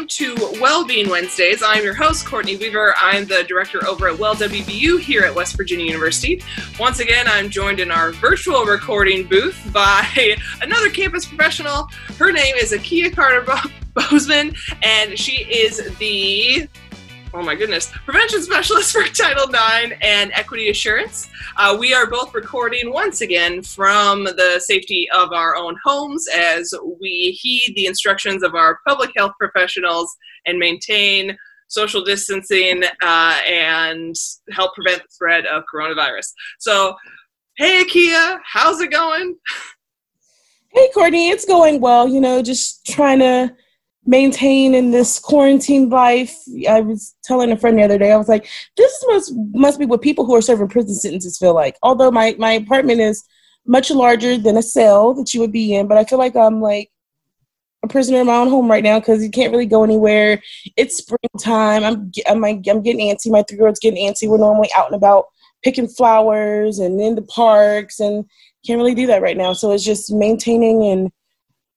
welcome to Wellbeing Wednesdays. I'm your host, Courtney Weaver. I'm the director over at Well WVU here at West Virginia University. Once again, I'm joined in our virtual recording booth by another campus professional. Her name is Akia Carter Bozeman, and she is the oh my goodness, prevention specialist for Title IX and equity assurance. Uh, we are both recording once again from the safety of our own homes as we heed the instructions of our public health professionals and maintain social distancing uh, and help prevent the spread of coronavirus. So, hey, Akia, how's it going? Hey, Courtney, it's going well. You know, just trying to maintain in this quarantine life. I was telling a friend the other day, I was like, this must must be what people who are serving prison sentences feel like. Although my, my apartment is much larger than a cell that you would be in, but I feel like I'm like a prisoner in my own home right now because you can't really go anywhere. It's springtime. I'm I'm I'm getting antsy. My three year old's getting antsy. We're normally out and about picking flowers and in the parks and can't really do that right now. So it's just maintaining and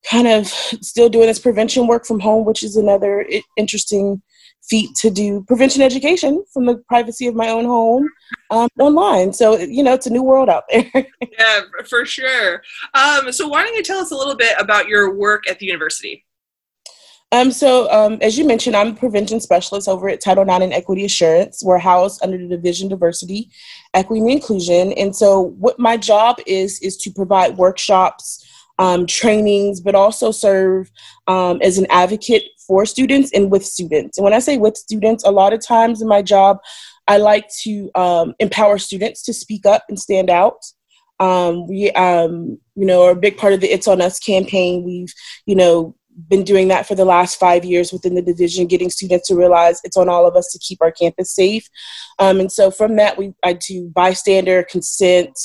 kind of still doing this prevention work from home, which is another interesting feat to do prevention education from the privacy of my own home um, online. So, you know, it's a new world out there. yeah, for sure. Um, so, why don't you tell us a little bit about your work at the university? Um, so, um, as you mentioned, I'm a prevention specialist over at Title IX and Equity Assurance. We're housed under the Division Diversity, Equity, and Inclusion. And so, what my job is is to provide workshops um, trainings, but also serve um, as an advocate for students and with students. And when I say with students, a lot of times in my job, I like to um, empower students to speak up and stand out. Um, we, um, you know, are a big part of the It's On Us campaign. We've, you know, been doing that for the last five years within the division, getting students to realize it's on all of us to keep our campus safe. Um, and so from that, we I do bystander consent,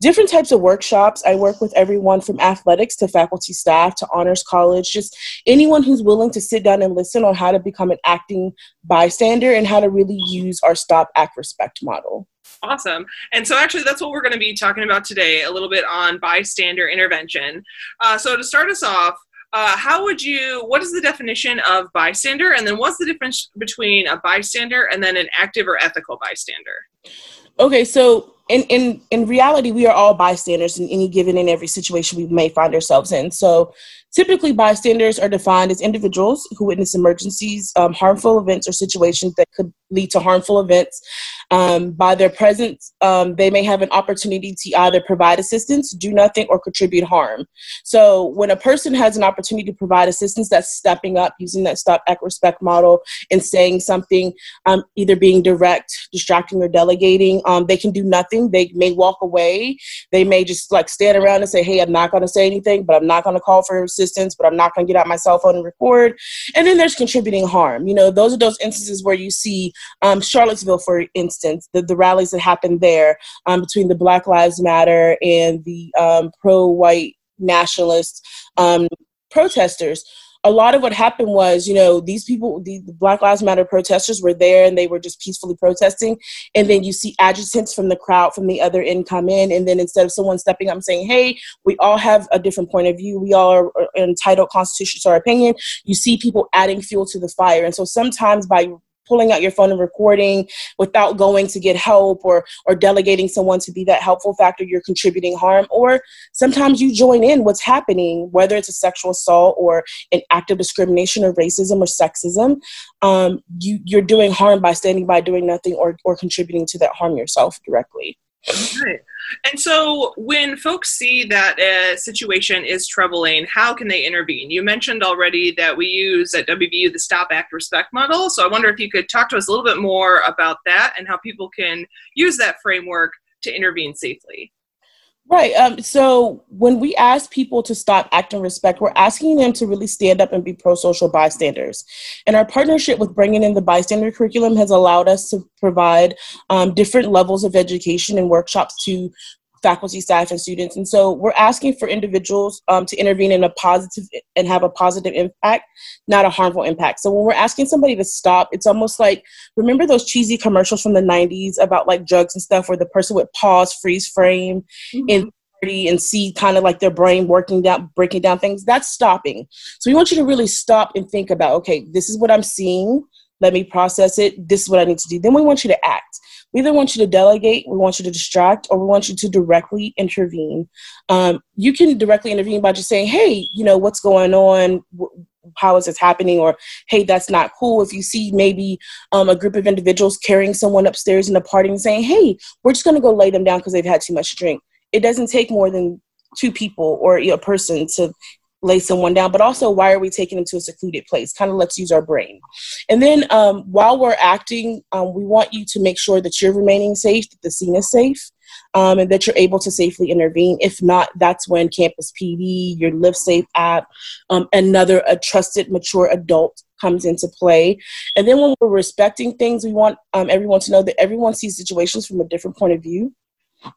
different types of workshops. I work with everyone from athletics to faculty staff to honors college, just anyone who's willing to sit down and listen on how to become an acting bystander and how to really use our stop act respect model. Awesome. And so, actually, that's what we're going to be talking about today a little bit on bystander intervention. Uh, so, to start us off, uh, how would you, what is the definition of bystander? And then, what's the difference between a bystander and then an active or ethical bystander? Okay, so in, in in reality, we are all bystanders in any given and every situation we may find ourselves in. So typically, bystanders are defined as individuals who witness emergencies, um, harmful events, or situations that could lead to harmful events um, by their presence, um, they may have an opportunity to either provide assistance, do nothing, or contribute harm. So, when a person has an opportunity to provide assistance, that's stepping up using that stop, act, respect model and saying something, um, either being direct, distracting, or delegating. Um, they can do nothing. They may walk away. They may just like stand around and say, Hey, I'm not going to say anything, but I'm not going to call for assistance, but I'm not going to get out my cell phone and record. And then there's contributing harm. You know, those are those instances where you see um, Charlottesville, for instance instance, the, the rallies that happened there um, between the Black Lives Matter and the um, pro white nationalist um, protesters a lot of what happened was, you know, these people, the, Black Lives Matter protesters were there and they were just peacefully protesting. And then you see adjutants from the crowd from the other end come in. And then instead of someone stepping up and saying, hey, we all have a different point of view, we all are entitled constitution to our opinion, you see people adding fuel to the fire. And so sometimes by pulling out your phone and recording without going to get help or or delegating someone to be that helpful factor you're contributing harm. Or sometimes you join in what's happening whether it's a sexual assault or an act of discrimination or racism or sexism um, you you're doing harm by standing by doing nothing or or contributing to that harm yourself directly Right. And so, when folks see that a situation is troubling, how can they intervene? You mentioned already that we use at WVU the Stop Act Respect model. So, I wonder if you could talk to us a little bit more about that and how people can use that framework to intervene safely. Right. Um, so when we ask people to stop acting respect, we're asking them to really stand up and be pro social bystanders. And our partnership with bringing in the bystander curriculum has allowed us to provide um, different levels of education and workshops to faculty, staff, and students. And so we're asking for individuals um, to intervene in a positive and have a positive impact, not a harmful impact. So when we're asking somebody to stop, it's almost like remember those cheesy commercials from the 90s about like drugs and stuff where the person would pause, freeze frame, mm-hmm. and and see kind of like their brain working down, breaking down things. That's stopping. So we want you to really stop and think about, okay, this is what I'm seeing. Let me process it. This is what I need to do. Then we want you to act. We either want you to delegate, we want you to distract, or we want you to directly intervene. Um, you can directly intervene by just saying, hey, you know, what's going on? how is this happening or hey that's not cool if you see maybe um, a group of individuals carrying someone upstairs in a party and saying hey we're just going to go lay them down because they've had too much drink it doesn't take more than two people or a person to lay someone down but also why are we taking them to a secluded place? Kind of let's use our brain. And then um, while we're acting um, we want you to make sure that you're remaining safe that the scene is safe um, and that you're able to safely intervene. If not that's when campus pd your live safe app um, another a trusted mature adult comes into play. And then when we're respecting things we want um, everyone to know that everyone sees situations from a different point of view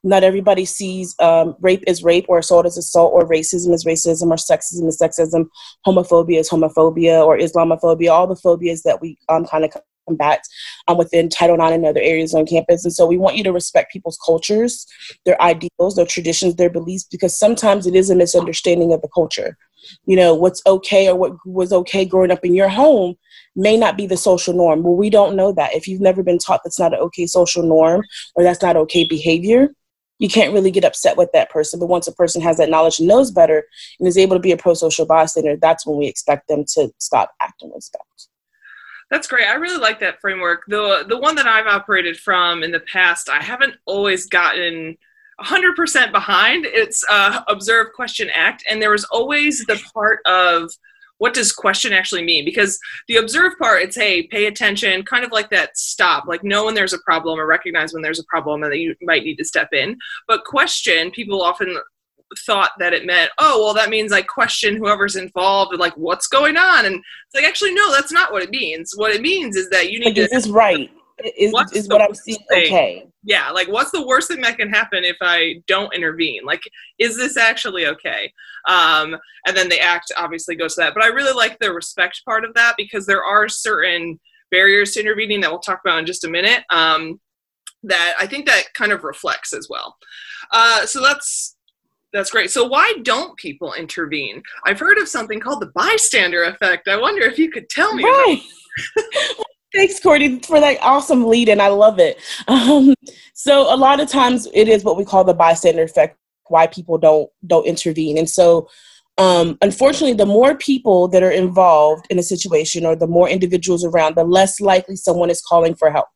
not everybody sees um, rape as rape or assault as assault or racism as racism or sexism as sexism. Homophobia as homophobia or islamophobia all the phobias that we um, kind of combat um, within title ix and other areas on campus. And so we want you to respect people's cultures their ideals their traditions their beliefs because sometimes it is a misunderstanding of the culture. You know what's okay or what was okay growing up in your home may not be the social norm. Well we don't know that. If you've never been taught that's not an okay social norm or that's not okay behavior you can't really get upset with that person. But once a person has that knowledge and knows better and is able to be a pro social bystander, that's when we expect them to stop acting respect. That's great. I really like that framework. The the one that I've operated from in the past, I haven't always gotten 100% behind. It's uh, observe, question, act, and there was always the part of what does question actually mean? Because the observe part, it's hey, pay attention, kind of like that stop, like know when there's a problem or recognize when there's a problem and that you might need to step in. But question, people often thought that it meant, oh, well, that means like question whoever's involved and like what's going on. And it's like, actually, no, that's not what it means. What it means is that you need like, to. Is this right? Is, is what I'm seeing okay? Yeah, like what's the worst thing that can happen if I don't intervene? Like, is this actually okay? Um, and then the act obviously goes to that. But I really like the respect part of that because there are certain barriers to intervening that we'll talk about in just a minute. Um, that I think that kind of reflects as well. Uh, so that's that's great. So why don't people intervene? I've heard of something called the bystander effect. I wonder if you could tell me. Right. Thanks, Courtney, for that awesome lead, and I love it. Um, so a lot of times it is what we call the bystander effect. Why people don't don't intervene, and so um, unfortunately, the more people that are involved in a situation, or the more individuals around, the less likely someone is calling for help.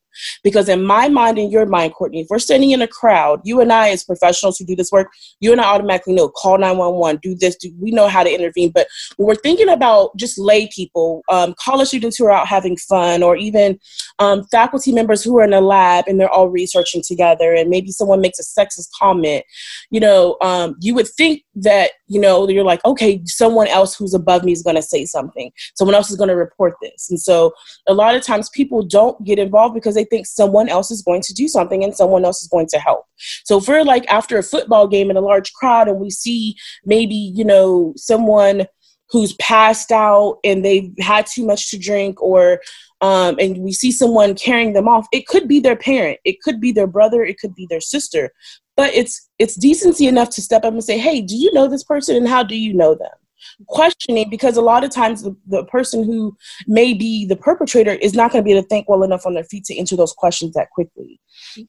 Because in my mind and your mind, Courtney, if we're standing in a crowd, you and I, as professionals who do this work, you and I automatically know call 911, do this, do, we know how to intervene. But when we're thinking about just lay people, um, college students who are out having fun, or even um, faculty members who are in a lab and they're all researching together, and maybe someone makes a sexist comment, you know, um, you would think that, you know, you're like, okay, someone else who's above me is going to say something. Someone else is going to report this. And so a lot of times people don't get involved because they think someone else is going to do something and someone else is going to help. So if we're like after a football game in a large crowd and we see maybe, you know, someone who's passed out and they've had too much to drink or um, and we see someone carrying them off it could be their parent it could be their brother it could be their sister but it's it's decency enough to step up and say hey do you know this person and how do you know them questioning because a lot of times the, the person who may be the perpetrator is not going to be able to think well enough on their feet to answer those questions that quickly.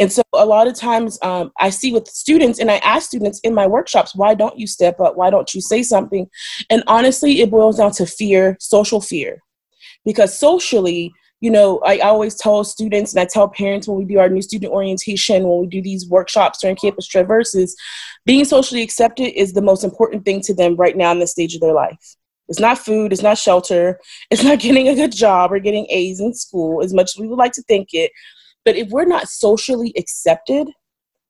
And so a lot of times um, I see with students and I ask students in my workshops, why don't you step up? Why don't you say something? And honestly, it boils down to fear, social fear. Because socially, you know, I always tell students and I tell parents when we do our new student orientation, when we do these workshops during campus traverses, being socially accepted is the most important thing to them right now in this stage of their life. It's not food, it's not shelter, it's not getting a good job or getting A's in school as much as we would like to think it. But if we're not socially accepted,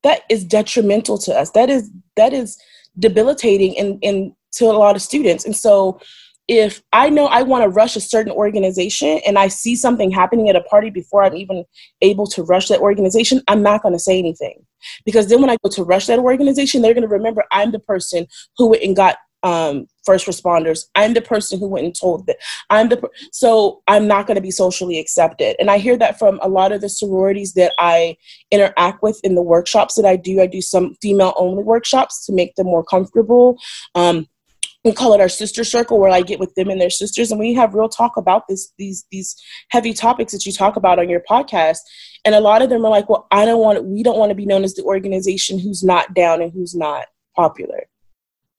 that is detrimental to us. That is that is debilitating and and to a lot of students. And so if I know I want to rush a certain organization and I see something happening at a party before I'm even able to rush that organization, I'm not going to say anything. Because then when I go to rush that organization, they're going to remember I'm the person who went and got um, first responders. I'm the person who went and told that. I'm the so I'm not going to be socially accepted. And I hear that from a lot of the sororities that I interact with in the workshops that I do. I do some female only workshops to make them more comfortable. Um, we call it our sister circle where I get with them and their sisters and we have real talk about this these these heavy topics that you talk about on your podcast. And a lot of them are like well I don't want we don't want to be known as the organization who's not down and who's not popular.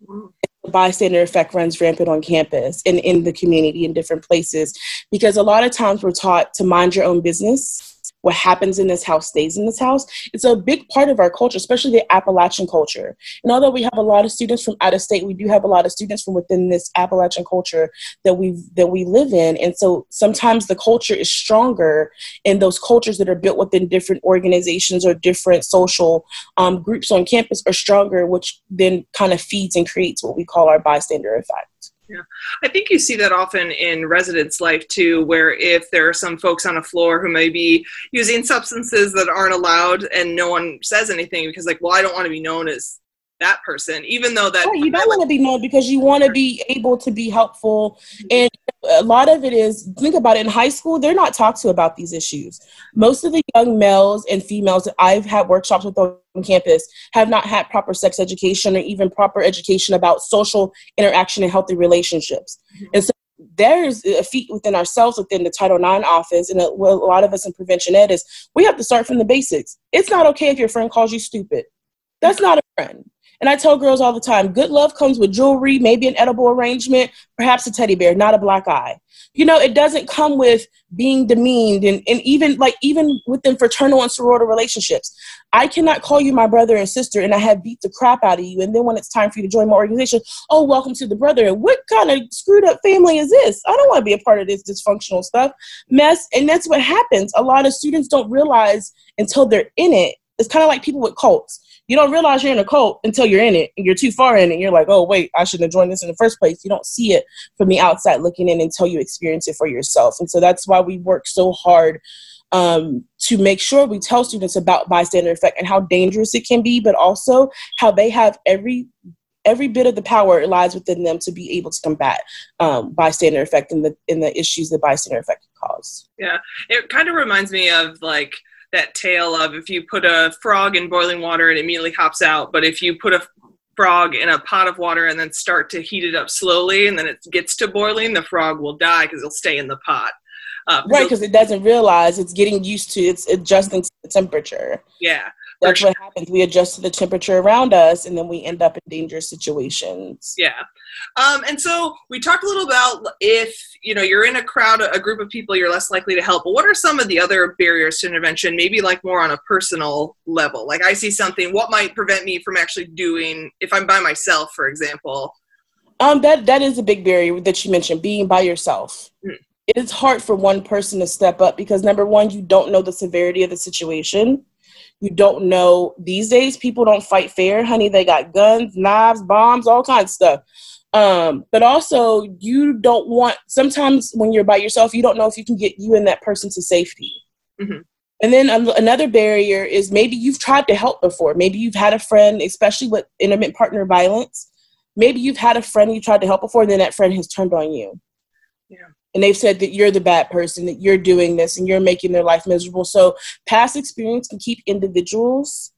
Mm the bystander effect runs rampant on campus and in the community in different places because a lot of times we're taught to mind your own business what happens in this house stays in this house. It's a big part of our culture, especially the Appalachian culture. And although we have a lot of students from out of state, we do have a lot of students from within this Appalachian culture that we that we live in. And so sometimes the culture is stronger in those cultures that are built within different organizations or different social um, groups on campus are stronger, which then kind of feeds and creates what we call our bystander effect. Yeah, I think you see that often in residence life too, where if there are some folks on a floor who may be using substances that aren't allowed and no one says anything because, like, well, I don't want to be known as that person, even though that right, you don't want to be known because you want to be able to be helpful. And a lot of it is think about it in high school, they're not talked to about these issues. Most of the young males and females that I've had workshops with on campus have not had proper sex education or even proper education about social interaction and healthy relationships. Mm-hmm. And so there's a feat within ourselves within the Title IX office, and a, well, a lot of us in prevention ed is we have to start from the basics. It's not okay if your friend calls you stupid. That's not a friend. And I tell girls all the time good love comes with jewelry, maybe an edible arrangement, perhaps a teddy bear, not a black eye. You know, it doesn't come with being demeaned and, and even like even within fraternal and sorority relationships. I cannot call you my brother and sister and I have beat the crap out of you. And then when it's time for you to join my organization, oh, welcome to the brother. What kind of screwed up family is this? I don't want to be a part of this dysfunctional stuff, mess. And that's what happens. A lot of students don't realize until they're in it. It's kind of like people with cults you don't realize you're in a cult until you're in it and you're too far in it. You're like, oh, wait, I shouldn't have joined this in the first place. You don't see it from the outside looking in until you experience it for yourself. And so that's why we work so hard um, to make sure we tell students about bystander effect and how dangerous it can be, but also how they have every every bit of the power lies within them to be able to combat um, bystander effect and the in the issues that bystander effect can cause. Yeah, it kind of reminds me of like that tale of if you put a frog in boiling water it immediately hops out. But if you put a frog in a pot of water and then start to heat it up slowly and then it gets to boiling the frog will die because it'll stay in the pot. Uh, right because it doesn't realize it's getting used to it's adjusting to the temperature. Yeah that's what happens we adjust to the temperature around us and then we end up in dangerous situations yeah um, and so we talked a little about if you know you're in a crowd, a group of people, you're less likely to help. But what are some of the other barriers to intervention? Maybe like more on a personal level. Like I see something, what might prevent me from actually doing if I'm by myself, for example? Um, that that is a big barrier that you mentioned, being by yourself. Mm. It is hard for one person to step up because number one, you don't know the severity of the situation. You don't know these days people don't fight fair, honey. They got guns, knives, bombs, all kinds of stuff. Um, but also, you don't want, sometimes when you're by yourself, you don't know if you can get you and that person to safety. Mm-hmm. And then another barrier is maybe you've tried to help before. Maybe you've had a friend, especially with intimate partner violence. Maybe you've had a friend you tried to help before, and then that friend has turned on you. Yeah. And they've said that you're the bad person, that you're doing this, and you're making their life miserable. So, past experience can keep individuals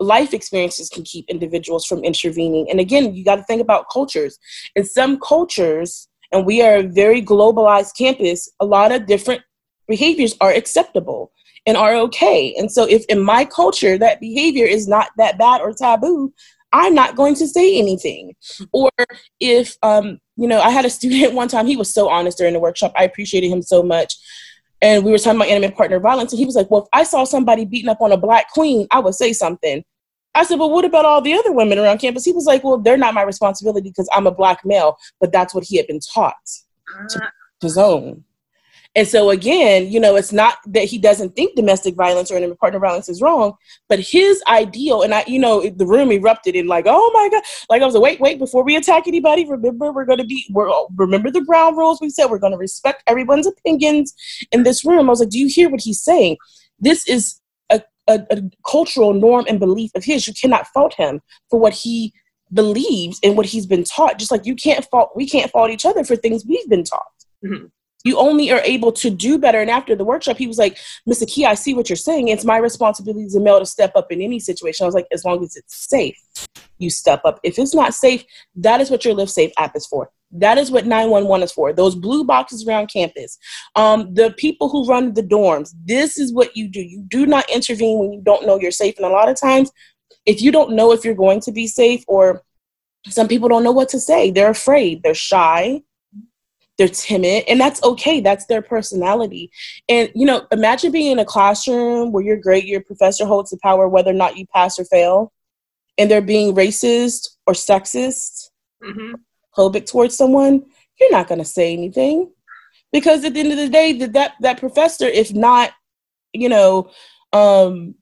life experiences can keep individuals from intervening. And again, you got to think about cultures. In some cultures, and we are a very globalized campus, a lot of different behaviors are acceptable and are okay. And so, if in my culture that behavior is not that bad or taboo, I'm not going to say anything. Or if, um, you know, I had a student one time, he was so honest during the workshop. I appreciated him so much. And we were talking about intimate partner violence. And he was like, Well, if I saw somebody beating up on a black queen, I would say something. I said, Well, what about all the other women around campus? He was like, Well, they're not my responsibility because I'm a black male, but that's what he had been taught to ah. his own. And so again, you know, it's not that he doesn't think domestic violence or intimate partner violence is wrong, but his ideal, and I, you know, the room erupted in like, oh my god, like I was like, wait, wait, before we attack anybody, remember we're going to be, we're remember the ground rules. We said we're going to respect everyone's opinions in this room. I was like, do you hear what he's saying? This is a, a, a cultural norm and belief of his. You cannot fault him for what he believes and what he's been taught. Just like you can't fault, we can't fault each other for things we've been taught. Mm-hmm. You only are able to do better. And after the workshop, he was like, Miss Akia, I see what you're saying. It's my responsibility as a male to step up in any situation. I was like, as long as it's safe, you step up. If it's not safe, that is what your Live Safe app is for. That is what 911 is for. Those blue boxes around campus. Um, the people who run the dorms, this is what you do. You do not intervene when you don't know you're safe. And a lot of times, if you don't know if you're going to be safe, or some people don't know what to say, they're afraid, they're shy, they're timid, and that's okay. That's their personality. And, you know, imagine being in a classroom where you're great, your professor holds the power whether or not you pass or fail, and they're being racist or sexist. Mm-hmm phobic towards someone, you're not going to say anything because at the end of the day, that that, that professor, if not, you know, um,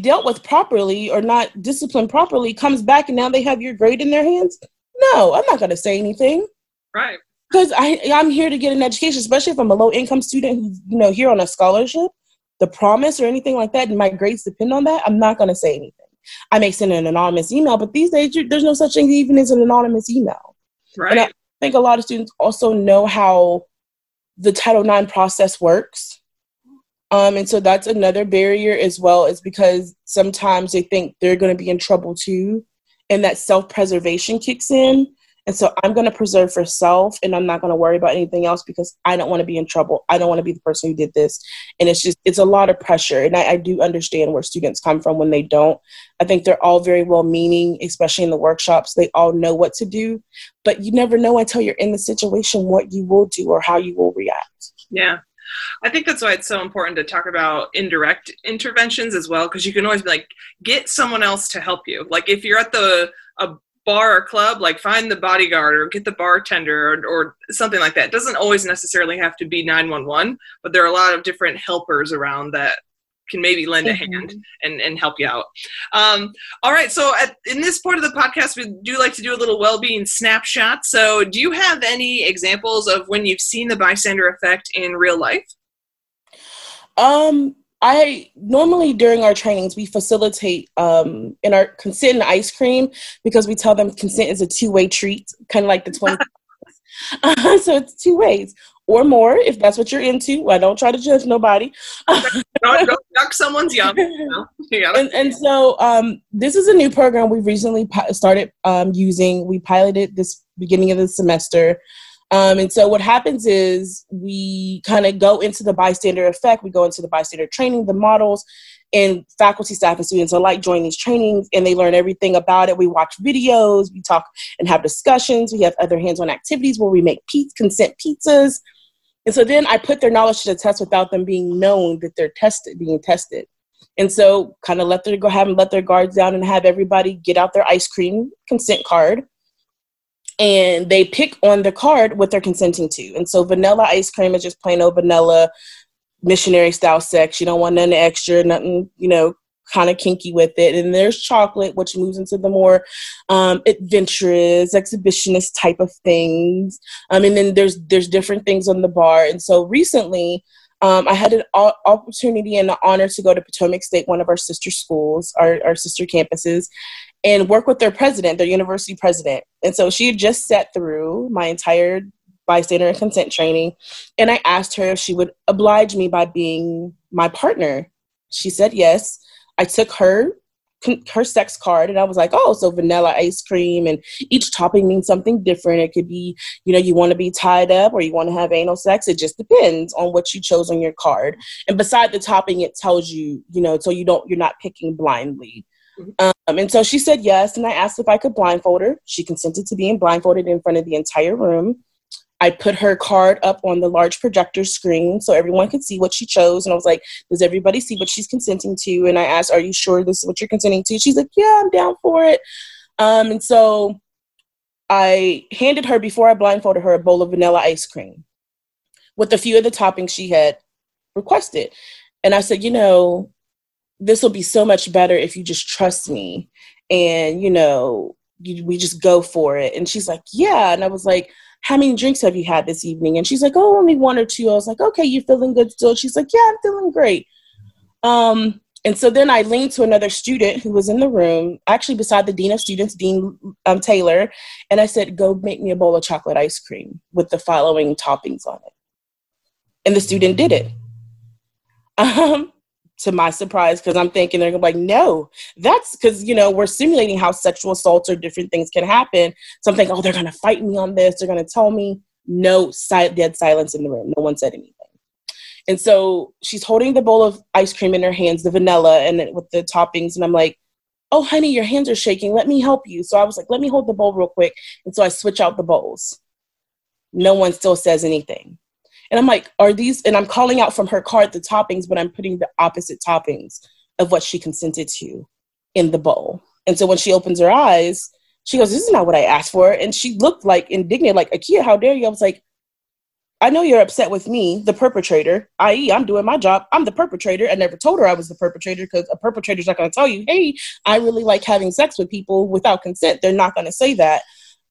dealt with properly or not disciplined properly, comes back and now they have your grade in their hands. No, I'm not going to say anything. Right. Because I I'm here to get an education, especially if I'm a low income student who's you know here on a scholarship. The promise or anything like that, and my grades depend on that. I'm not going to say anything. I may send an anonymous email, but these days there's no such thing even as an anonymous email. Right. And I think a lot of students also know how the Title IX process works. Um, and so that's another barrier as well, is because sometimes they think they're going to be in trouble too, and that self preservation kicks in. And so I'm going to preserve for self and I'm not going to worry about anything else because I don't want to be in trouble. I don't want to be the person who did this. And it's just, it's a lot of pressure. And I, I do understand where students come from when they don't. I think they're all very well meaning, especially in the workshops. They all know what to do, but you never know until you're in the situation what you will do or how you will react. Yeah. I think that's why it's so important to talk about indirect interventions as well, because you can always be like, get someone else to help you. Like if you're at the a bar or club, like find the bodyguard or get the bartender or, or something like that. It doesn't always necessarily have to be 911, but there are a lot of different helpers around that can maybe lend mm-hmm. a hand and, and help you out. Um, all right, so at, in this part of the podcast, we do like to do a little well-being snapshot. So, do you have any examples of when you've seen the bystander effect in real life? Um, I normally during our trainings we facilitate um, in our consent and ice cream because we tell them consent is a two way treat, kind of like the twenty. uh, so it's two ways or more if that's what you're into. I don't try to judge nobody. don't, don't duck someone's yum. and, and so um, this is a new program we recently started um, using. We piloted this beginning of the semester. Um, and so what happens is we kind of go into the bystander effect, we go into the bystander training, the models, and faculty, staff, and students alike join these trainings and they learn everything about it. We watch videos, we talk and have discussions, we have other hands on activities where we make pizza, consent pizzas. And so then I put their knowledge to the test without them being known that they're tested, being tested. And so kind of let them go have them let their guards down and have everybody get out their ice cream consent card and they pick on the card what they're consenting to. And so vanilla ice cream is just plain old vanilla missionary style sex. You don't want nothing extra, nothing, you know, kind of kinky with it. And there's chocolate, which moves into the more um, adventurous, exhibitionist type of things. Um, and then there's there's different things on the bar. And so recently, um, I had an opportunity and the honor to go to Potomac State, one of our sister schools, our, our sister campuses, and work with their president, their university president. And so she had just sat through my entire bystander and consent training. And I asked her if she would oblige me by being my partner. She said yes. I took her her sex card and I was like, oh, so vanilla ice cream and each topping means something different. It could be, you know, you want to be tied up or you want to have anal sex. It just depends on what you chose on your card. And beside the topping, it tells you, you know, so you don't, you're not picking blindly. Um, and so she said yes, and I asked if I could blindfold her. She consented to being blindfolded in front of the entire room. I put her card up on the large projector screen so everyone could see what she chose. And I was like, Does everybody see what she's consenting to? And I asked, Are you sure this is what you're consenting to? She's like, Yeah, I'm down for it. Um, and so I handed her, before I blindfolded her, a bowl of vanilla ice cream with a few of the toppings she had requested. And I said, You know, this will be so much better if you just trust me and you know you, we just go for it. And she's like yeah. And i was like how many drinks have you had this evening? And she's like oh only one or two. I was like okay you're feeling good still? She's like yeah i'm feeling great. Um And so then I leaned to another student who was in the room, actually beside the dean of students, Dean um, Taylor, and I said, "Go make me a bowl of chocolate ice cream with the following toppings on it." And the student did it. Um, to my surprise, because I'm thinking they're gonna be like, "No, that's because you know we're simulating how sexual assaults or different things can happen." So I'm thinking, "Oh, they're gonna fight me on this. They're gonna tell me." No, si- dead silence in the room. No one said anything. And so she's holding the bowl of ice cream in her hands, the vanilla and with the toppings. And I'm like, oh, honey, your hands are shaking. Let me help you. So I was like, let me hold the bowl real quick. And so I switch out the bowls. No one still says anything. And I'm like, are these, and I'm calling out from her card the toppings, but I'm putting the opposite toppings of what she consented to in the bowl. And so when she opens her eyes, she goes, This is not what I asked for. And she looked like indignant, like, Akia, how dare you? I was like, I know you're upset with me, the perpetrator, i.e., I'm doing my job. I'm the perpetrator. I never told her I was the perpetrator because a perpetrator's not going to tell you, hey, I really like having sex with people without consent. They're not going to say that.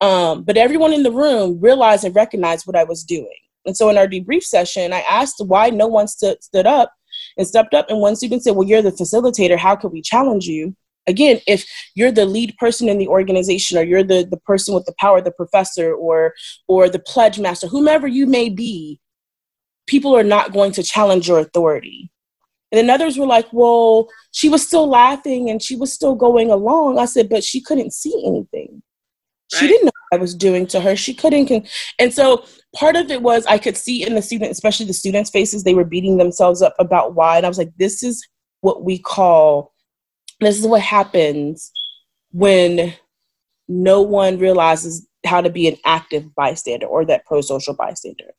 Um, but everyone in the room realized and recognized what I was doing. And so in our debrief session, I asked why no one stood, stood up and stepped up. And one student said, Well, you're the facilitator. How could we challenge you? again if you're the lead person in the organization or you're the, the person with the power the professor or or the pledge master whomever you may be people are not going to challenge your authority and then others were like well she was still laughing and she was still going along i said but she couldn't see anything right. she didn't know what i was doing to her she couldn't con- and so part of it was i could see in the student especially the students faces they were beating themselves up about why and i was like this is what we call this is what happens when no one realizes how to be an active bystander or that pro social bystander.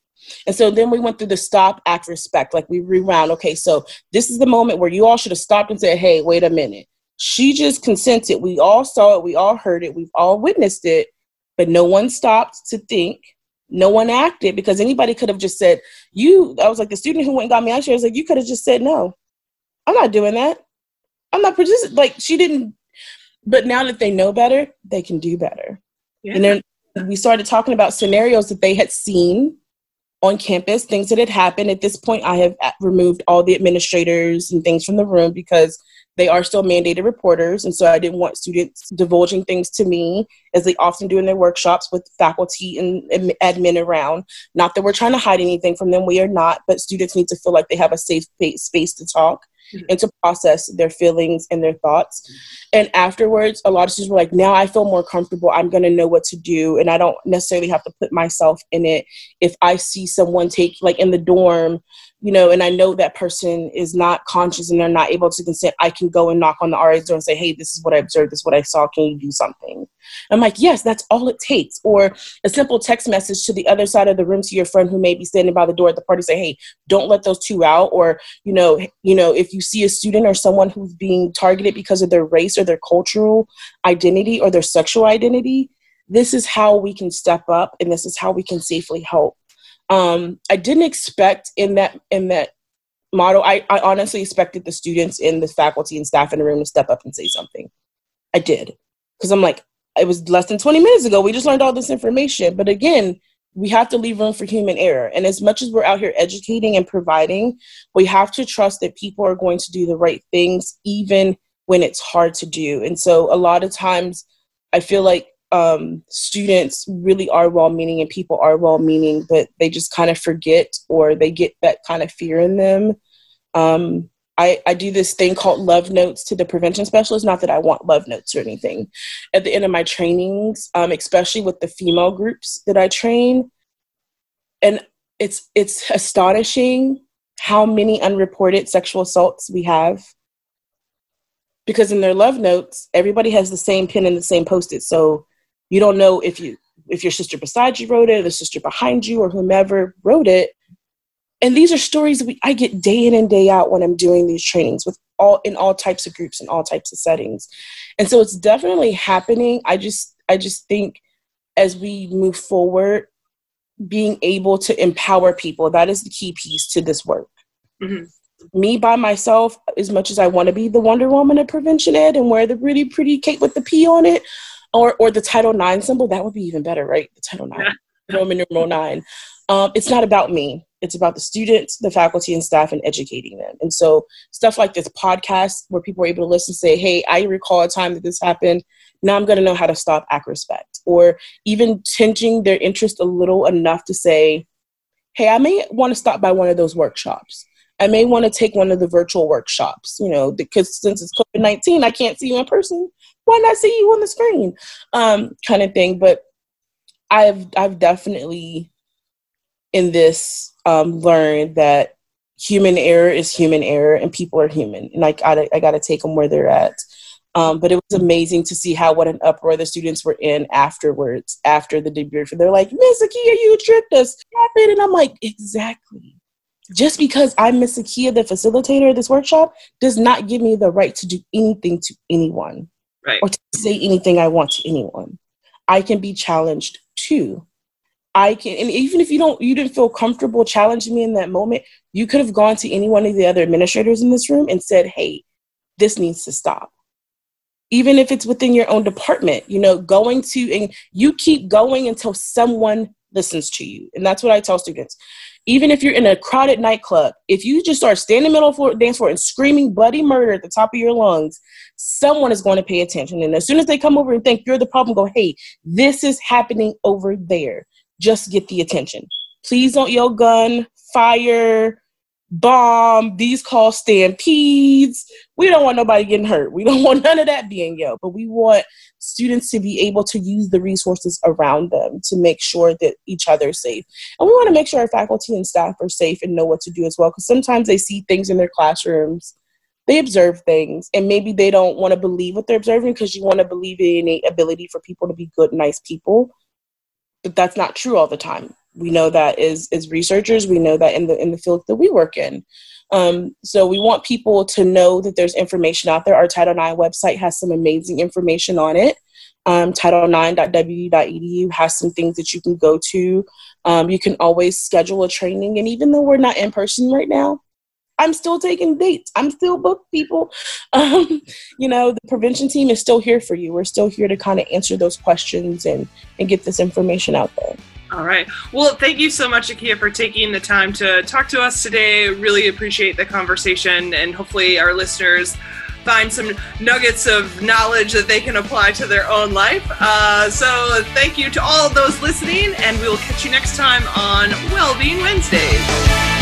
And so then we went through the stop, act, respect. Like we rewound. Okay, so this is the moment where you all should have stopped and said, hey, wait a minute. She just consented. We all saw it. We all heard it. We've all witnessed it. But no one stopped to think. No one acted because anybody could have just said, you, I was like the student who went and got me out here. I was like, you could have just said, no, I'm not doing that. I'm not participating. Like she didn't. But now that they know better, they can do better. Yeah. And then we started talking about scenarios that they had seen on campus, things that had happened. At this point, I have uh, removed all the administrators and things from the room because they are still mandated reporters. And so I didn't want students divulging things to me as they often do in their workshops with faculty and admin around. Not that we're trying to hide anything from them, we are not, but students need to feel like they have a safe space to talk mm-hmm. and to process their feelings and their thoughts. And afterwards, a lot of students were like, now I feel more comfortable. I'm going to know what to do. And I don't necessarily have to put myself in it. If I see someone take, like in the dorm, you know, and I know that person is not conscious and they're not able to consent, I can go and knock on the RA's door and say, hey, this is what I observed, this is what I saw, can you do something? I'm like, yes, that's all it takes. Or a simple text message to the other side of the room to your friend who may be standing by the door at the party, say, hey, don't let those two out. Or, you know, you know, if you see a student or someone who's being targeted because of their race or their cultural identity or their sexual identity, this is how we can step up and this is how we can safely help um, I didn't expect in that in that model. I, I honestly expected the students and the faculty and staff in the room to step up and say something. I did because I'm like, it was less than 20 minutes ago. We just learned all this information, but again, we have to leave room for human error. And as much as we're out here educating and providing, we have to trust that people are going to do the right things, even when it's hard to do. And so, a lot of times, I feel like um, students really are well meaning and people are well meaning, but they just kind of forget or they get that kind of fear in them. Um, I, I do this thing called love notes to the prevention specialist. Not that I want love notes or anything. At the end of my trainings, um, especially with the female groups that I train, and it's it's astonishing how many unreported sexual assaults we have because in their love notes everybody has the same pin and the same post-it so you don't know if you if your sister beside you wrote it, or the sister behind you, or whomever wrote it. And these are stories that we, I get day in and day out when I'm doing these trainings with all in all types of groups and all types of settings. And so it's definitely happening. I just I just think as we move forward, being able to empower people, that is the key piece to this work. Mm-hmm me by myself, as much as I want to be the Wonder Woman of prevention ed and wear the really pretty cape with the P on it, or or the Title Nine symbol. That would be even better, right? The Title Nine, Roman numeral nine. Um, it's not about me. It's about the students, the faculty, and staff, and educating them. And so, stuff like this podcast, where people are able to listen, say, "Hey, I recall a time that this happened. Now I'm going to know how to stop Act Respect," or even tinging their interest a little enough to say, "Hey, I may want to stop by one of those workshops." I may want to take one of the virtual workshops, you know, because since it's COVID 19, I can't see you in person. Why not see you on the screen? Um, kind of thing. But I've I've definitely in this um, learned that human error is human error and people are human and I gotta I gotta take them where they're at. Um, but it was amazing to see how what an uproar the students were in afterwards, after the debrief. They're like, Miss Akia, you tricked us. It. And I'm like, exactly. Just because I'm Miss Akia, the facilitator of this workshop, does not give me the right to do anything to anyone right. or to say anything I want to anyone. I can be challenged too. I can, and even if you don't, you didn't feel comfortable challenging me in that moment, you could have gone to any one of the other administrators in this room and said, "Hey, this needs to stop." Even if it's within your own department, you know, going to and you keep going until someone listens to you, and that's what I tell students. Even if you're in a crowded nightclub, if you just start standing middle for dance floor and screaming bloody murder at the top of your lungs, someone is going to pay attention. And as soon as they come over and think you're the problem, go, hey, this is happening over there. Just get the attention. Please don't yell gun, fire, bomb. These call stampedes. We don't want nobody getting hurt. We don't want none of that being yelled, but we want students to be able to use the resources around them to make sure that each other is safe. And we want to make sure our faculty and staff are safe and know what to do as well, because sometimes they see things in their classrooms they observe things and maybe they don't want to believe what they're observing because you want to believe in a ability for people to be good nice people but that's not true all the time we know that as as researchers. We know that in the in the field that we work in. Um, so we want people to know that there's information out there. Our title ix website has some amazing information on it. Um, title9.w.edu has some things that you can go to. Um, you can always schedule a training. And even though we're not in person right now I'm still taking dates. I'm still booked people. Um, you know, the prevention team is still here for you. We're still here to kind of answer those questions and, and get this information out there. All right. Well, thank you so much, Akia, for taking the time to talk to us today. Really appreciate the conversation, and hopefully, our listeners find some nuggets of knowledge that they can apply to their own life. Uh, so, thank you to all those listening, and we will catch you next time on Wellbeing Wednesdays.